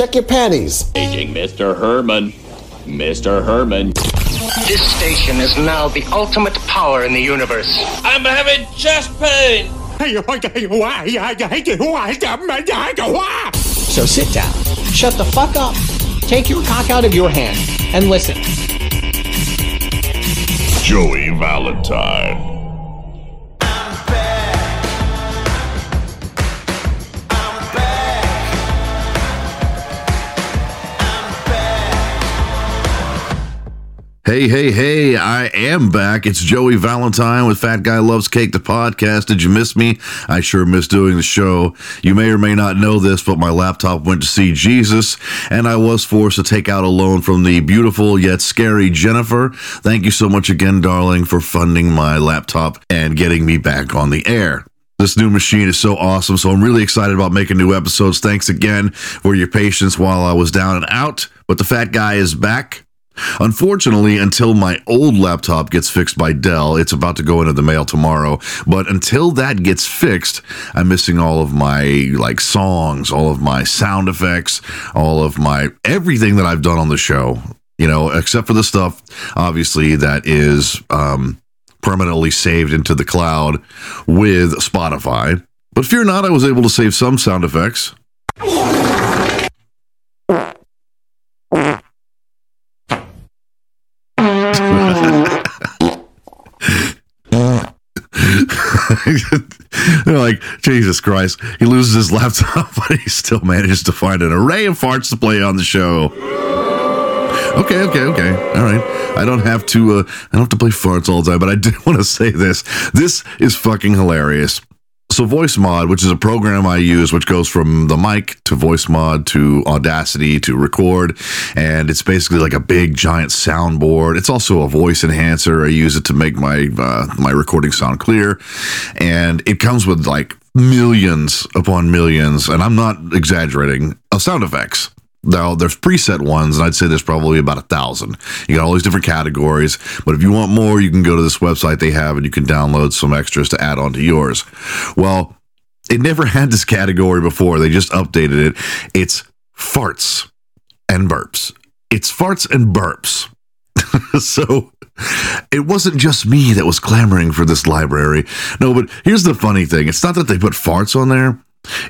check your panties. Paging Mr. Herman. Mr. Herman. This station is now the ultimate power in the universe. I'm having chest pain. So sit down, shut the fuck up, take your cock out of your hand, and listen. Joey Valentine. Hey, hey, hey, I am back. It's Joey Valentine with Fat Guy Loves Cake, the podcast. Did you miss me? I sure miss doing the show. You may or may not know this, but my laptop went to see Jesus, and I was forced to take out a loan from the beautiful yet scary Jennifer. Thank you so much again, darling, for funding my laptop and getting me back on the air. This new machine is so awesome, so I'm really excited about making new episodes. Thanks again for your patience while I was down and out, but the fat guy is back. Unfortunately, until my old laptop gets fixed by Dell, it's about to go into the mail tomorrow. But until that gets fixed, I'm missing all of my like songs, all of my sound effects, all of my everything that I've done on the show. You know, except for the stuff obviously that is um, permanently saved into the cloud with Spotify. But fear not, I was able to save some sound effects. They're like, Jesus Christ. He loses his laptop, but he still manages to find an array of farts to play on the show. Okay, okay, okay. All right. I don't have to uh, I don't have to play farts all the time, but I did want to say this. This is fucking hilarious. So Voice Mod, which is a program I use, which goes from the mic to Voice Mod to Audacity to record, and it's basically like a big giant soundboard. It's also a voice enhancer. I use it to make my uh, my recording sound clear, and it comes with like millions upon millions, and I'm not exaggerating, of sound effects. Now there's preset ones, and I'd say there's probably about a thousand. You got all these different categories, but if you want more, you can go to this website they have, and you can download some extras to add on to yours. Well, it never had this category before. They just updated it. It's farts and burps. It's farts and burps. so it wasn't just me that was clamoring for this library. No, but here's the funny thing. It's not that they put farts on there,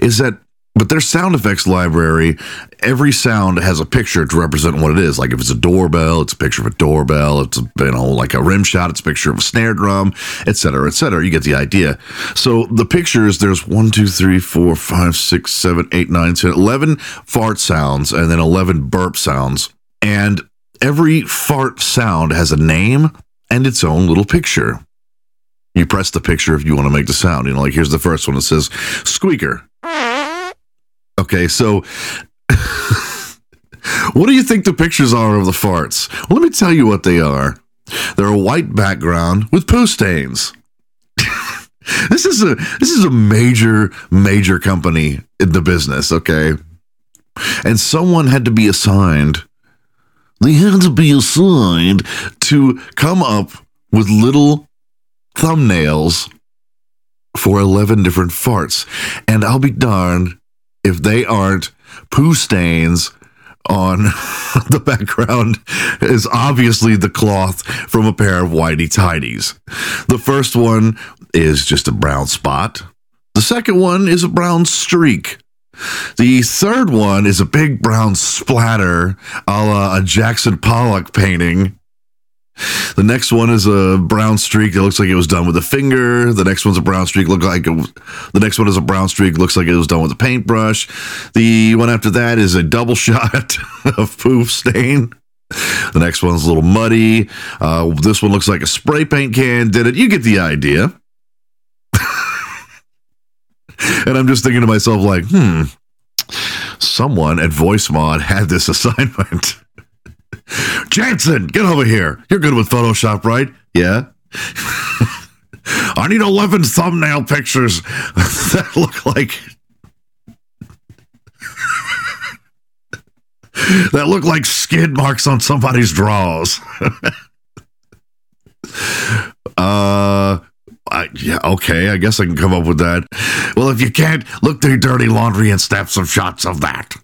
is that but their sound effects library, every sound has a picture to represent what it is. Like if it's a doorbell, it's a picture of a doorbell. It's you know like a rim shot, it's a picture of a snare drum, etc., etc. You get the idea. So the pictures, there's one, two, three, four, five, six, seven, eight, nine, ten, eleven fart sounds, and then eleven burp sounds. And every fart sound has a name and its own little picture. You press the picture if you want to make the sound. You know, like here's the first one. It says squeaker. Okay, so what do you think the pictures are of the farts? Well, let me tell you what they are. They're a white background with poo stains. this is a this is a major major company in the business, okay? And someone had to be assigned they had to be assigned to come up with little thumbnails for 11 different farts. And I'll be darned if they aren't poo stains on the background is obviously the cloth from a pair of whitey tidies. The first one is just a brown spot. The second one is a brown streak. The third one is a big brown splatter a la a Jackson Pollock painting. The next one is a brown streak that looks like it was done with a finger. The next one's a brown streak look like was, the next one is a brown streak looks like it was done with a paintbrush. The one after that is a double shot of poof stain. The next one's a little muddy. Uh, this one looks like a spray paint can did it. You get the idea. and I'm just thinking to myself, like, hmm, someone at VoiceMod had this assignment. Jansen, get over here. You're good with Photoshop, right? Yeah. I need 11 thumbnail pictures that look like that look like skid marks on somebody's drawers. uh I, yeah, okay. I guess I can come up with that. Well, if you can't, look through dirty laundry and snap some shots of that.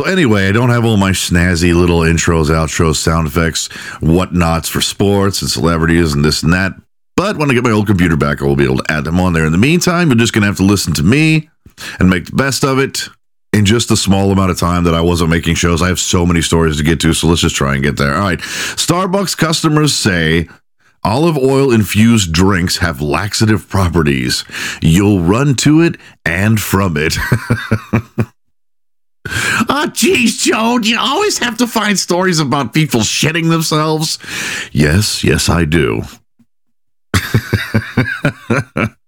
So anyway, I don't have all my snazzy little intros, outros, sound effects, whatnots for sports and celebrities and this and that. But when I get my old computer back, I will be able to add them on there. In the meantime, you're just going to have to listen to me and make the best of it in just the small amount of time that I wasn't making shows. I have so many stories to get to, so let's just try and get there. All right. Starbucks customers say olive oil infused drinks have laxative properties. You'll run to it and from it. Oh, geez, Joe, you always have to find stories about people shitting themselves. Yes, yes, I do.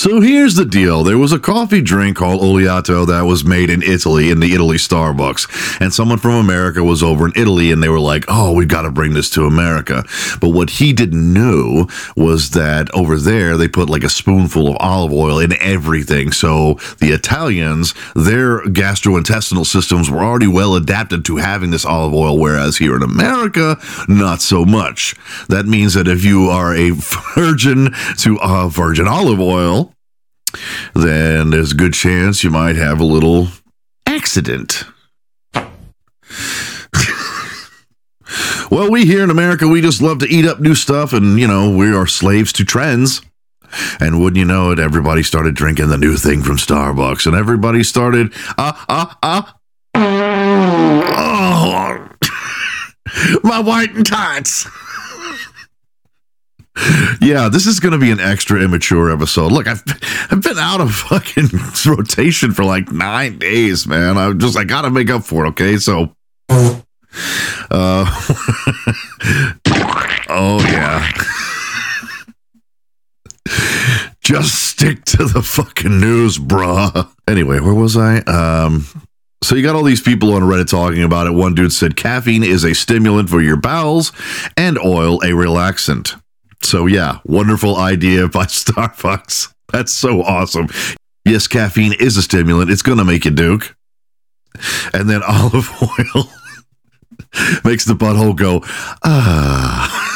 So here's the deal. There was a coffee drink called Oleato that was made in Italy in the Italy Starbucks. And someone from America was over in Italy and they were like, oh, we've got to bring this to America. But what he didn't know was that over there they put like a spoonful of olive oil in everything. So the Italians, their gastrointestinal systems were already well adapted to having this olive oil, whereas here in America, not so much. That means that if you are a virgin to uh, virgin olive oil, then there's a good chance you might have a little accident. well, we here in America, we just love to eat up new stuff, and, you know, we are slaves to trends. And wouldn't you know it, everybody started drinking the new thing from Starbucks, and everybody started, ah, ah, ah. Oh, my white and tights yeah, this is going to be an extra immature episode. Look, I've I've been out of fucking rotation for like nine days, man. I'm just I got to make up for it. Okay, so, uh, oh yeah, just stick to the fucking news, bruh. Anyway, where was I? Um. So you got all these people on Reddit talking about it. One dude said caffeine is a stimulant for your bowels and oil a relaxant. So, yeah, wonderful idea by Starbucks. That's so awesome. Yes, caffeine is a stimulant. It's going to make you Duke. And then olive oil makes the butthole go, ah.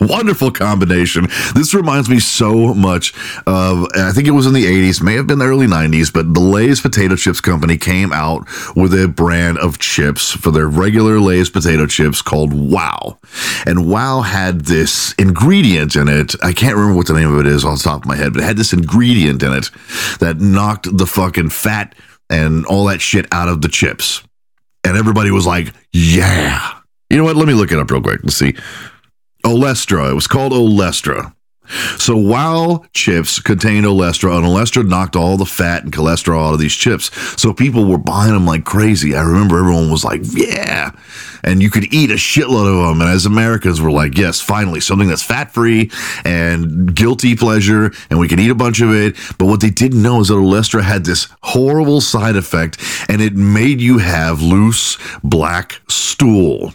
Wonderful combination. This reminds me so much of, I think it was in the 80s, may have been the early 90s, but the Lay's Potato Chips Company came out with a brand of chips for their regular Lay's potato chips called Wow. And Wow had this ingredient in it. I can't remember what the name of it is on the top of my head, but it had this ingredient in it that knocked the fucking fat and all that shit out of the chips. And everybody was like, yeah. You know what? Let me look it up real quick and see. Olestra. It was called Olestra. So Wow chips contained Olestra, and Olestra knocked all the fat and cholesterol out of these chips, so people were buying them like crazy. I remember everyone was like, "Yeah," and you could eat a shitload of them. And as Americans, were like, "Yes, finally something that's fat free and guilty pleasure, and we can eat a bunch of it." But what they didn't know is that Olestra had this horrible side effect, and it made you have loose black stool.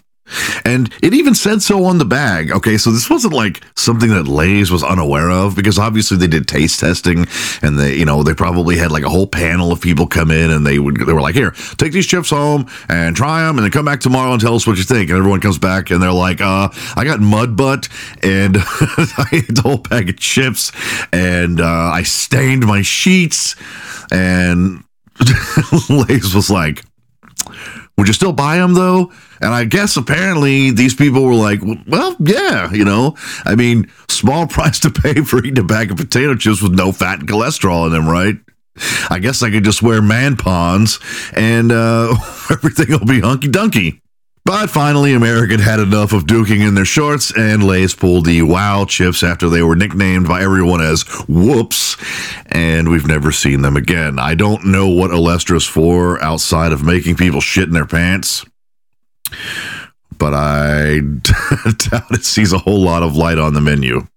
And it even said so on the bag. Okay, so this wasn't like something that Lay's was unaware of because obviously they did taste testing and they, you know, they probably had like a whole panel of people come in and they would, they were like, here, take these chips home and try them and then come back tomorrow and tell us what you think. And everyone comes back and they're like, uh, I got mud butt and I ate the whole bag of chips and uh, I stained my sheets and Lay's was like, would you still buy them though? And I guess apparently these people were like, well, yeah, you know, I mean, small price to pay for eating a bag of potato chips with no fat and cholesterol in them, right? I guess I could just wear man pawns and uh, everything will be hunky dunky. But finally, American had enough of duking in their shorts, and Lay's pulled the Wow chips after they were nicknamed by everyone as Whoops, and we've never seen them again. I don't know what Olestra's for outside of making people shit in their pants but I doubt it sees a whole lot of light on the menu.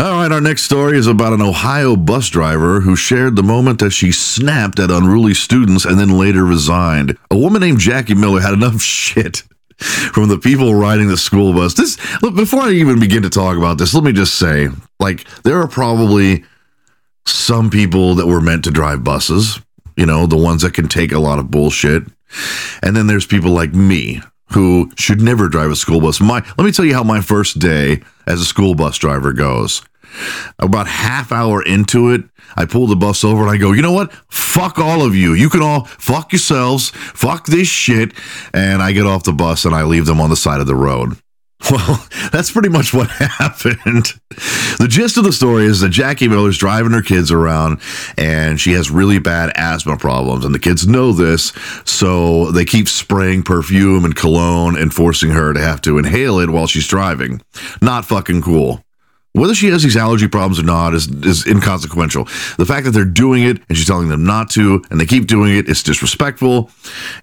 All right, our next story is about an Ohio bus driver who shared the moment that she snapped at unruly students and then later resigned. A woman named Jackie Miller had enough shit from the people riding the school bus. This look, before I even begin to talk about this, let me just say, like there are probably some people that were meant to drive buses, you know, the ones that can take a lot of bullshit. And then there's people like me who should never drive a school bus. My let me tell you how my first day as a school bus driver goes. About half hour into it, I pull the bus over and I go, you know what? Fuck all of you. You can all fuck yourselves. Fuck this shit. And I get off the bus and I leave them on the side of the road. Well, that's pretty much what happened. The gist of the story is that Jackie Miller's driving her kids around and she has really bad asthma problems. And the kids know this, so they keep spraying perfume and cologne and forcing her to have to inhale it while she's driving. Not fucking cool. Whether she has these allergy problems or not is, is inconsequential. The fact that they're doing it and she's telling them not to and they keep doing it is disrespectful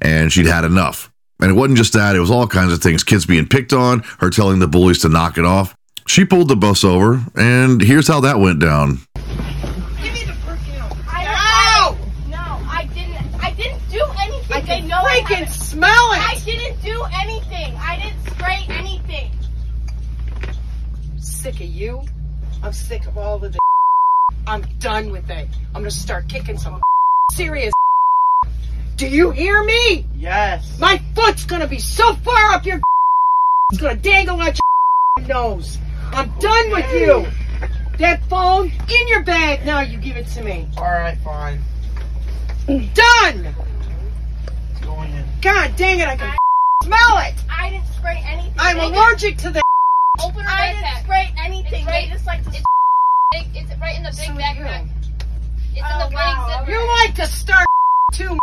and she'd had enough. And it wasn't just that, it was all kinds of things. Kids being picked on, her telling the bullies to knock it off. She pulled the bus over, and here's how that went down. Give me the perfume. I no! No, I didn't. I didn't do anything. I they can know I freaking smell it. I didn't do anything. I didn't spray anything. Sick of you. I'm sick of all of the. I'm done with it. I'm gonna start kicking some serious. Do you hear me? Yes. My foot's gonna be so far up your. It's gonna dangle out your nose. I'm done with you. That phone in your bag. Now you give it to me. All right, fine. Done. It's going in. God dang it! I can smell it. I didn't spray anything. I'm They allergic to the. Open her I didn't backpack. spray anything. It's right- They just like to. it's- Big, it's right in the big So backpack. It's in Oh, the wow. big zipper. You like to start too.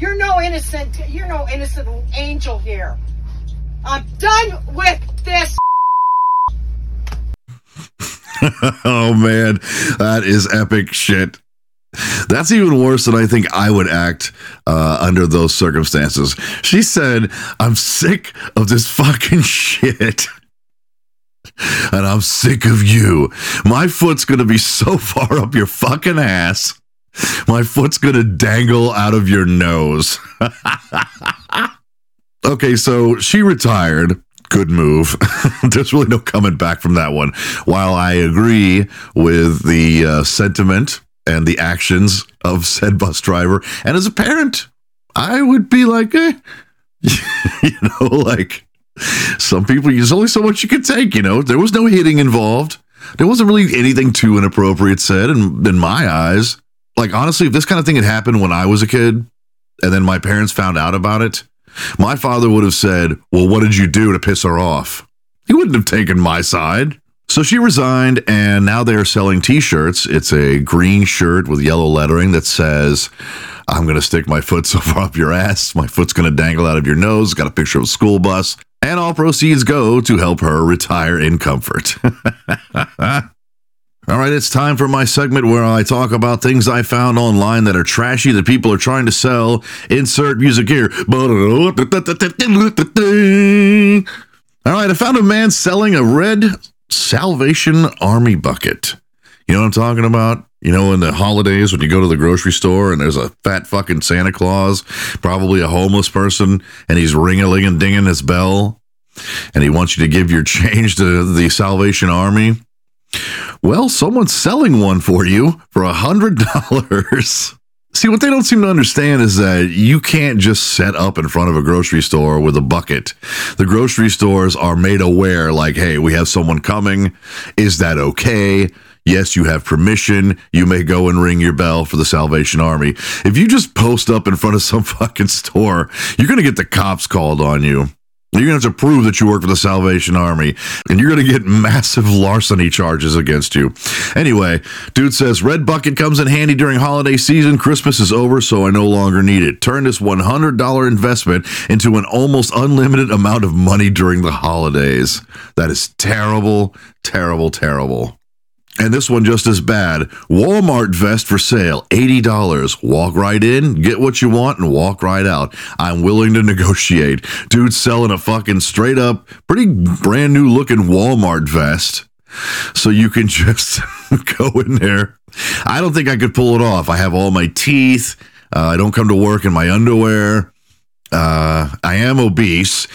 You're no innocent. You're no innocent angel here. I'm done with this. oh man, that is epic shit. That's even worse than I think I would act uh, under those circumstances. She said, I'm sick of this fucking shit. And I'm sick of you. My foot's gonna be so far up your fucking ass. My foot's gonna dangle out of your nose. okay, so she retired. Good move. There's really no coming back from that one. While I agree with the uh, sentiment and the actions of said bus driver, and as a parent, I would be like, eh, you know, like some people, there's only so much you can take, you know. There was no hitting involved. There wasn't really anything too inappropriate said in, in my eyes. Like, honestly, if this kind of thing had happened when I was a kid and then my parents found out about it, my father would have said, Well, what did you do to piss her off? He wouldn't have taken my side. So she resigned, and now they are selling t shirts. It's a green shirt with yellow lettering that says, I'm going to stick my foot so far up your ass. My foot's going to dangle out of your nose. Got a picture of a school bus. And all proceeds go to help her retire in comfort. All right, it's time for my segment where I talk about things I found online that are trashy that people are trying to sell. Insert music here. All right, I found a man selling a red Salvation Army bucket. You know what I'm talking about? You know, in the holidays when you go to the grocery store and there's a fat fucking Santa Claus, probably a homeless person, and he's ring a ling and dinging his bell, and he wants you to give your change to the Salvation Army. Well, someone's selling one for you for a hundred dollars. See, what they don't seem to understand is that you can't just set up in front of a grocery store with a bucket. The grocery stores are made aware, like, hey, we have someone coming. Is that okay? Yes, you have permission. You may go and ring your bell for the Salvation Army. If you just post up in front of some fucking store, you're going to get the cops called on you. You're going to have to prove that you work for the Salvation Army, and you're going to get massive larceny charges against you. Anyway, dude says Red Bucket comes in handy during holiday season. Christmas is over, so I no longer need it. Turn this $100 investment into an almost unlimited amount of money during the holidays. That is terrible, terrible, terrible. And this one just as bad. Walmart vest for sale, $80. Walk right in, get what you want, and walk right out. I'm willing to negotiate. Dude's selling a fucking straight up, pretty brand new looking Walmart vest. So you can just go in there. I don't think I could pull it off. I have all my teeth. Uh, I don't come to work in my underwear. Uh, I am obese.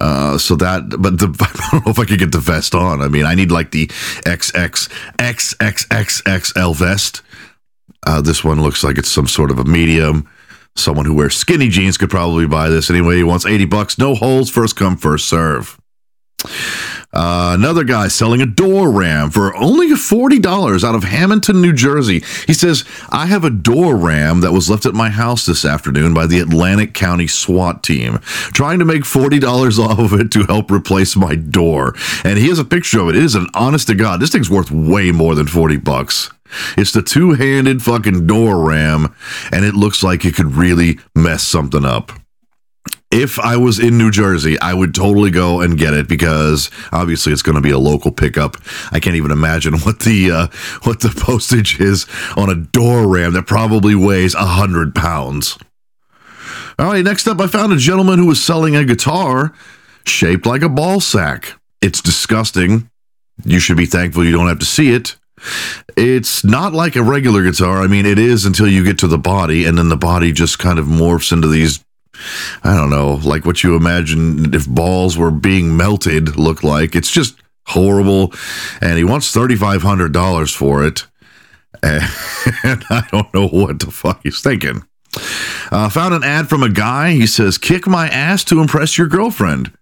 Uh, so that, but the, I don't know if I could get the vest on. I mean, I need like the XX, XXXXL vest. Uh, this one looks like it's some sort of a medium. Someone who wears skinny jeans could probably buy this anyway. He wants 80 bucks, no holes, first come, first serve. Uh, another guy selling a door ram for only $40 out of Hamilton, New Jersey. He says, I have a door ram that was left at my house this afternoon by the Atlantic County SWAT team, trying to make $40 off of it to help replace my door. And he has a picture of it. It is an honest to God, this thing's worth way more than 40 bucks. It's the two handed fucking door ram, and it looks like it could really mess something up if I was in New Jersey, I would totally go and get it because obviously it's going to be a local pickup. I can't even imagine what the uh, what the postage is on a door ram that probably weighs a hundred pounds. All right, next up, I found a gentleman who was selling a guitar shaped like a ball sack. It's disgusting. You should be thankful you don't have to see it. It's not like a regular guitar. I mean, it is until you get to the body, and then the body just kind of morphs into these I don't know, like what you imagine if balls were being melted look like. It's just horrible. And he wants $3,500 for it. And I don't know what the fuck he's thinking. Uh, found an ad from a guy. He says, Kick my ass to impress your girlfriend.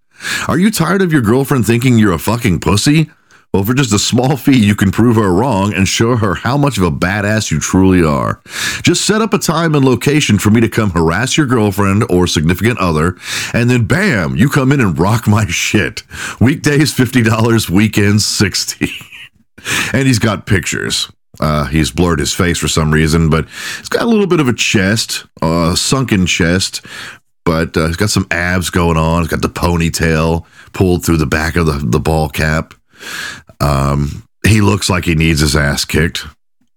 Are you tired of your girlfriend thinking you're a fucking pussy? Well, for just a small fee, you can prove her wrong and show her how much of a badass you truly are. Just set up a time and location for me to come harass your girlfriend or significant other, and then bam, you come in and rock my shit. Weekdays, $50, weekends, 60 And he's got pictures. Uh, he's blurred his face for some reason, but he's got a little bit of a chest, a uh, sunken chest, but uh, he's got some abs going on. He's got the ponytail pulled through the back of the, the ball cap. Um, he looks like he needs his ass kicked.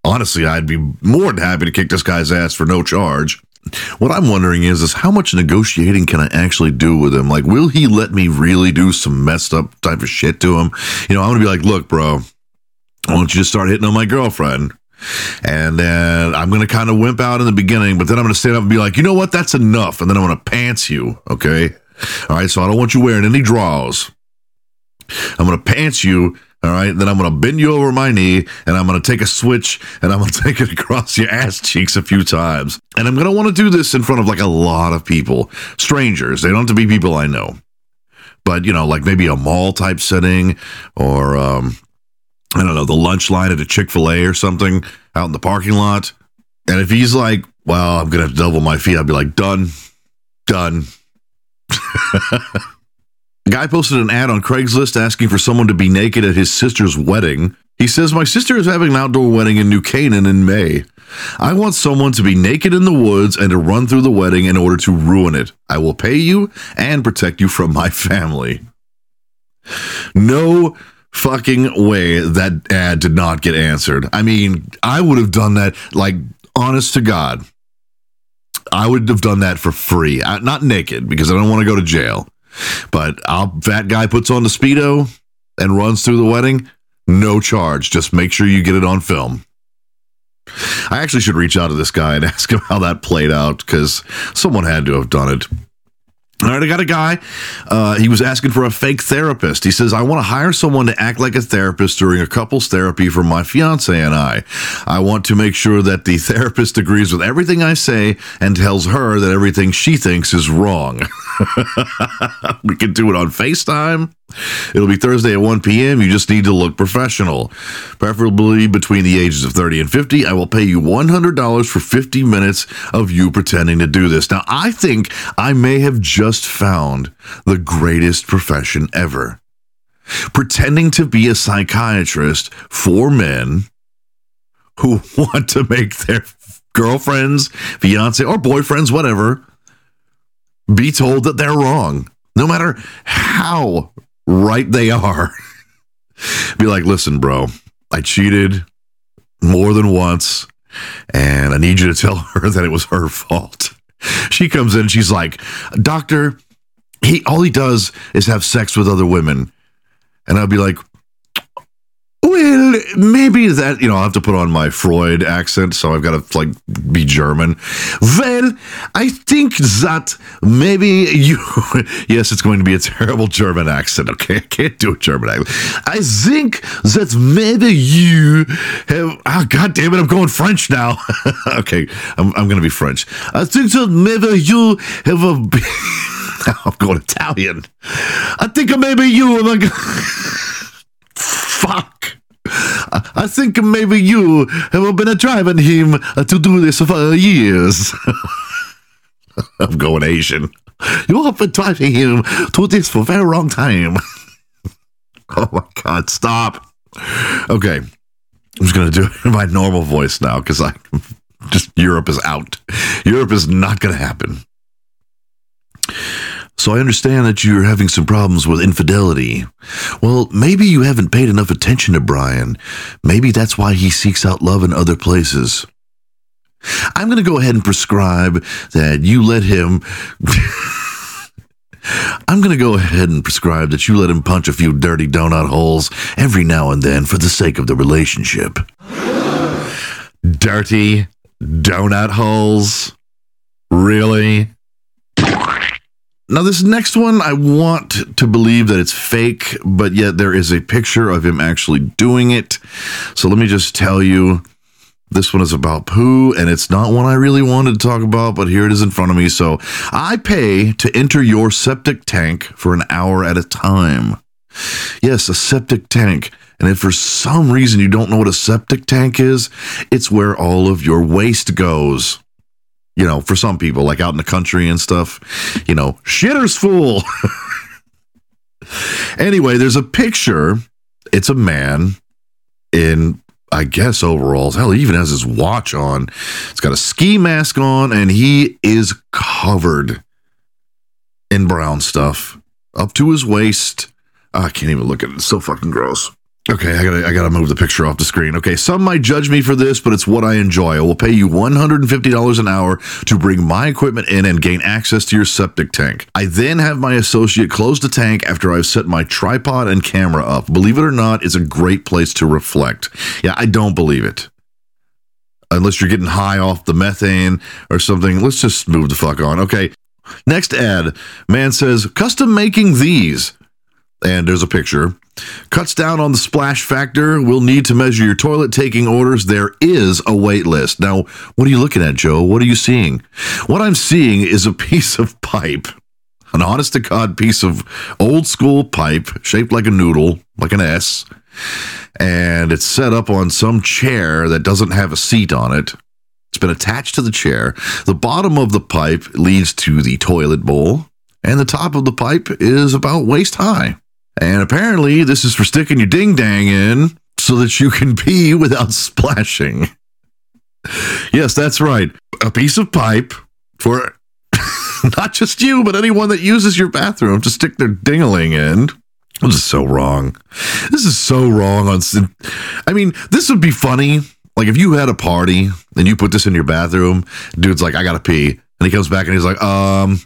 Honestly, I'd be more than happy to kick this guy's ass for no charge. What I'm wondering is, is how much negotiating can I actually do with him? Like, will he let me really do some messed up type of shit to him? You know, I'm gonna be like, look, bro, why don't you just start hitting on my girlfriend? And then I'm gonna kind of wimp out in the beginning, but then I'm gonna stand up and be like, you know what, that's enough. And then I'm gonna pants you, okay? All right, so I don't want you wearing any draws. I'm gonna pants you all right. Then I'm going to bend you over my knee and I'm going to take a switch and I'm going to take it across your ass cheeks a few times. And I'm going to want to do this in front of like a lot of people, strangers. They don't have to be people I know, but you know, like maybe a mall type setting or, um, I don't know, the lunch line at a Chick fil A or something out in the parking lot. And if he's like, well, I'm going to double my fee, I'd be like, done, done. A guy posted an ad on Craigslist asking for someone to be naked at his sister's wedding. He says, My sister is having an outdoor wedding in New Canaan in May. I want someone to be naked in the woods and to run through the wedding in order to ruin it. I will pay you and protect you from my family. No fucking way that ad did not get answered. I mean, I would have done that, like, honest to God. I would have done that for free. I, not naked because I don't want to go to jail. But I'll, fat guy puts on the Speedo and runs through the wedding, no charge. Just make sure you get it on film. I actually should reach out to this guy and ask him how that played out because someone had to have done it. All right, I got a guy. Uh, he was asking for a fake therapist. He says, I want to hire someone to act like a therapist during a couples therapy for my fiance and I. I want to make sure that the therapist agrees with everything I say and tells her that everything she thinks is wrong. we can do it on FaceTime. It'll be Thursday at 1 p.m. You just need to look professional, preferably between the ages of 30 and 50. I will pay you $100 for 50 minutes of you pretending to do this. Now, I think I may have just found the greatest profession ever. Pretending to be a psychiatrist for men who want to make their girlfriends, fiance, or boyfriends, whatever, be told that they're wrong, no matter how right they are. be like, listen, bro, I cheated more than once, and I need you to tell her that it was her fault. She comes in, she's like, Doctor, he all he does is have sex with other women. And I'll be like, well, maybe that, you know, I'll have to put on my Freud accent, so I've got to, like, be German. Well, I think that maybe you, yes, it's going to be a terrible German accent, okay? I can't do a German accent. I think that maybe you have, oh, God damn it, I'm going French now. okay, I'm, I'm going to be French. I think that maybe you have a, I'm going Italian. I think maybe you, oh like, Fuck. I think maybe you have been driving him to do this for years. I'm going Asian. You have been driving him to this for a very long time. oh my God, stop. Okay. I'm just going to do it in my normal voice now because I just, Europe is out. Europe is not going to happen. So I understand that you're having some problems with infidelity. Well, maybe you haven't paid enough attention to Brian. Maybe that's why he seeks out love in other places. I'm going to go ahead and prescribe that you let him. I'm going to go ahead and prescribe that you let him punch a few dirty donut holes every now and then for the sake of the relationship. Dirty donut holes? Really? Now, this next one, I want to believe that it's fake, but yet there is a picture of him actually doing it. So let me just tell you this one is about poo, and it's not one I really wanted to talk about, but here it is in front of me. So I pay to enter your septic tank for an hour at a time. Yes, a septic tank. And if for some reason you don't know what a septic tank is, it's where all of your waste goes you know, for some people, like out in the country and stuff, you know, shitter's full. anyway, there's a picture. It's a man in, I guess, overalls. Hell, he even has his watch on. He's got a ski mask on, and he is covered in brown stuff up to his waist. Ah, I can't even look at it. It's so fucking gross. Okay, I gotta I gotta move the picture off the screen. Okay, some might judge me for this, but it's what I enjoy. I will pay you $150 an hour to bring my equipment in and gain access to your septic tank. I then have my associate close the tank after I've set my tripod and camera up. Believe it or not, it's a great place to reflect. Yeah, I don't believe it. Unless you're getting high off the methane or something. Let's just move the fuck on. Okay. Next ad. Man says, custom making these. And there's a picture. Cuts down on the splash factor. We'll need to measure your toilet taking orders. There is a wait list. Now, what are you looking at, Joe? What are you seeing? What I'm seeing is a piece of pipe, an honest to God piece of old school pipe shaped like a noodle, like an S. And it's set up on some chair that doesn't have a seat on it. It's been attached to the chair. The bottom of the pipe leads to the toilet bowl, and the top of the pipe is about waist high. And apparently, this is for sticking your ding dang in so that you can pee without splashing. Yes, that's right. A piece of pipe for not just you, but anyone that uses your bathroom to stick their dingaling in. This is so wrong. This is so wrong. On, I mean, this would be funny. Like if you had a party and you put this in your bathroom, dude's like, I gotta pee. And he comes back and he's like, um,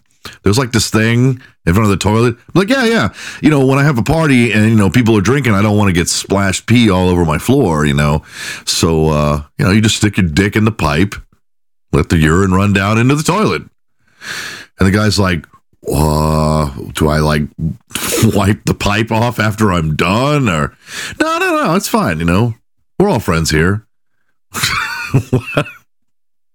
there's like this thing in front of the toilet. I'm like, yeah, yeah. You know, when I have a party and you know people are drinking, I don't want to get splashed pee all over my floor. You know, so uh, you know, you just stick your dick in the pipe, let the urine run down into the toilet, and the guy's like, uh, do I like wipe the pipe off after I'm done or no, no, no, it's fine. You know, we're all friends here.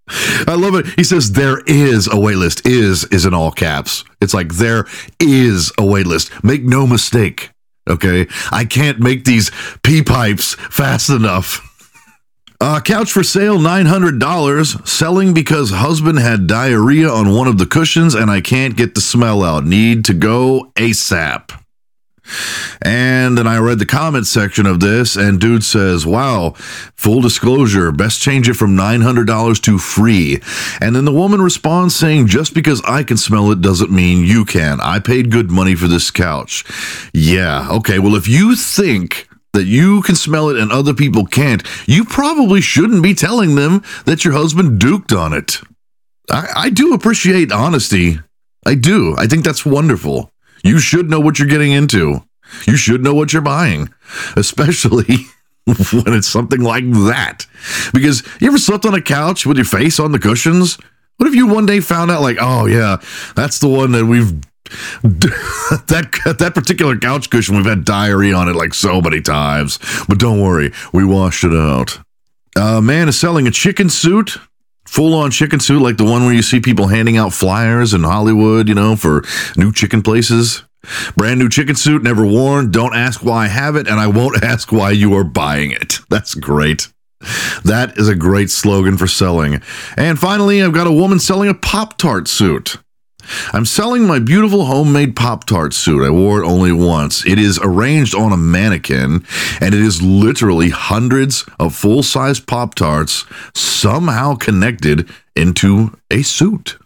I love it. He says there is a wait list. Is is in all caps. It's like there is a wait list. Make no mistake. Okay. I can't make these pee pipes fast enough. Uh, couch for sale, $900. Selling because husband had diarrhea on one of the cushions and I can't get the smell out. Need to go ASAP. And then I read the comment section of this, and dude says, Wow, full disclosure, best change it from $900 to free. And then the woman responds saying, Just because I can smell it doesn't mean you can. I paid good money for this couch. Yeah, okay, well, if you think that you can smell it and other people can't, you probably shouldn't be telling them that your husband duked on it. I, I do appreciate honesty. I do. I think that's wonderful. You should know what you're getting into. You should know what you're buying, especially when it's something like that. Because you ever slept on a couch with your face on the cushions? What if you one day found out, like, oh yeah, that's the one that we've that that particular couch cushion we've had diarrhea on it like so many times, but don't worry, we washed it out. A man is selling a chicken suit full on chicken suit like the one where you see people handing out flyers in Hollywood, you know, for new chicken places. Brand new chicken suit, never worn. Don't ask why I have it, and I won't ask why you are buying it. That's great. That is a great slogan for selling. And finally, I've got a woman selling a Pop Tart suit. I'm selling my beautiful homemade Pop Tart suit. I wore it only once. It is arranged on a mannequin, and it is literally hundreds of full size Pop Tarts somehow connected into a suit.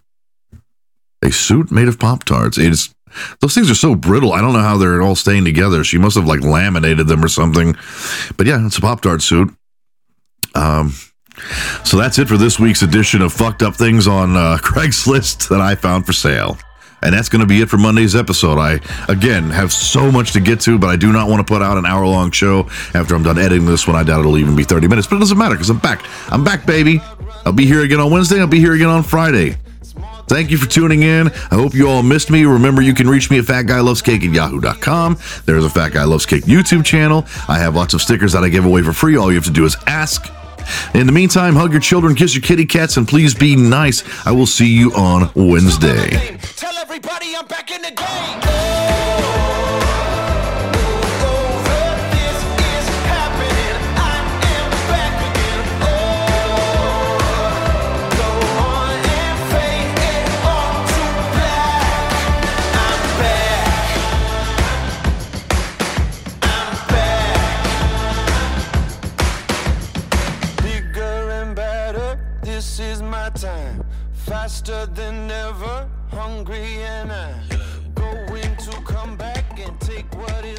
A suit made of Pop Tarts. It's those things are so brittle. I don't know how they're all staying together. She must have like laminated them or something. But yeah, it's a Pop Tart suit. Um, so that's it for this week's edition of Fucked Up Things on uh, Craigslist that I found for sale. And that's going to be it for Monday's episode. I, again, have so much to get to, but I do not want to put out an hour long show after I'm done editing this one. I doubt it'll even be 30 minutes, but it doesn't matter because I'm back. I'm back, baby. I'll be here again on Wednesday. I'll be here again on Friday. Thank you for tuning in. I hope you all missed me. Remember, you can reach me at fatguylovescake at yahoo.com. There's a Fat Guy Loves Cake YouTube channel. I have lots of stickers that I give away for free. All you have to do is ask. In the meantime, hug your children, kiss your kitty cats, and please be nice. I will see you on Wednesday. Tell everybody I'm back in the game. Hungry and I'm going to come back and take what is.